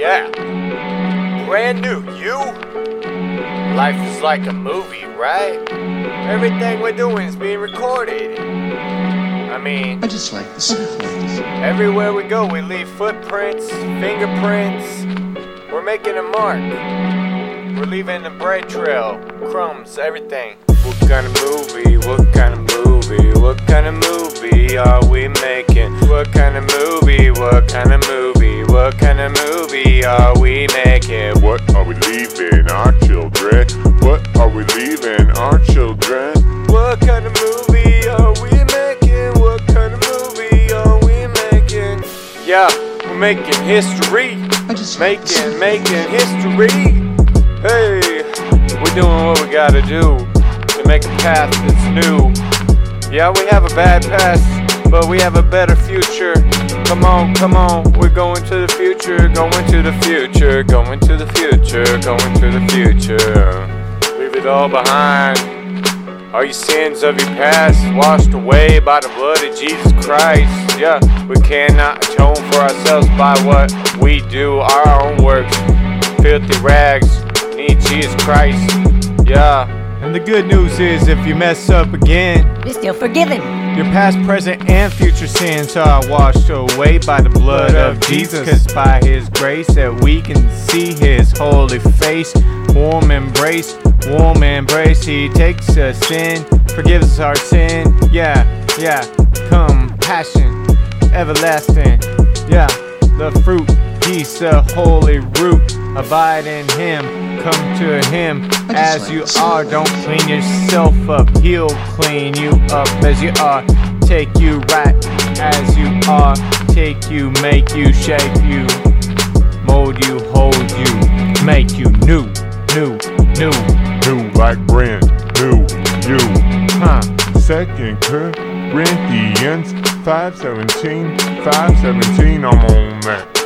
Yeah. Brand new, you? Life is like a movie, right? Everything we're doing is being recorded. I mean, I just like the simple. everywhere we go, we leave footprints, fingerprints. We're making a mark. We're leaving a bread trail, crumbs, everything. What kind of movie? What kind of movie? What kind of movie are we making? What kind of movie? What kind of movie? What kind of movie are we making? What are we leaving our children? What are we leaving our children? What kind of movie are we making? What kind of movie are we making? Yeah, we're making history. I just like the Making, making history. Hey, we're doing what we gotta do to make a path that's new. Yeah, we have a bad past, but we have a better future. Come on, come on, we're going to the future, going to the future, going to the future, going to the future. Leave it all behind. Are your sins of your past washed away by the blood of Jesus Christ? Yeah, we cannot atone for ourselves by what we do, our own works. Filthy rags need Jesus Christ. Yeah. And the good news is if you mess up again, You're still forgiven. Your past, present, and future sins are washed away by the blood of Jesus. Cause by His grace that we can see His holy face. Warm embrace, warm embrace. He takes us in, forgives our sin. Yeah, yeah. Compassion, everlasting. Yeah, the fruit, He's the holy root. Abide in Him, come to Him as you are. Don't clean yourself up, He'll clean you up as you are. Take you right as you are. Take you, make you, shape you, mold you, hold you, make you new, new, new. New like brand new you. Huh? Second Corinthians 517, 517, I'm on that.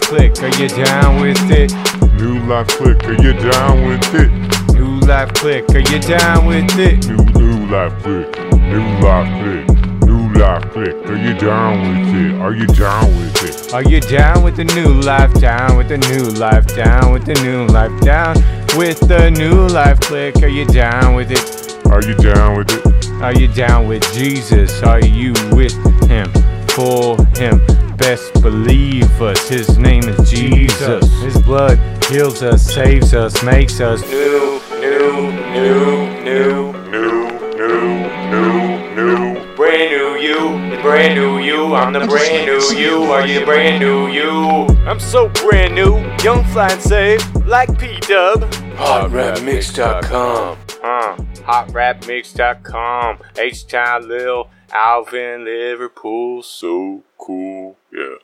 Life click, are you down with it? new life click, are you down with it? New life click, are you down with it? New, new life click, new life click, new life click, are you down with it? Are you down with it? Are you down with the new life? Down with the new life? Down with the new life? Down with the new life click? Are you down with it? Are you down with it? Are you down with Jesus? Are you with him? For him? Best believe us. His name is Jesus. His blood heals us, saves us, makes us new, new, new, new. New, new, new, new. Brand new you, the brand new you. I'm the brand new you. Are you brand new you? I'm so brand new, young, fly, and safe, like P Dub. HotRapMix.com. Uh, HotRapMix.com. H Town Lil, Alvin, Liverpool. So cool, yeah.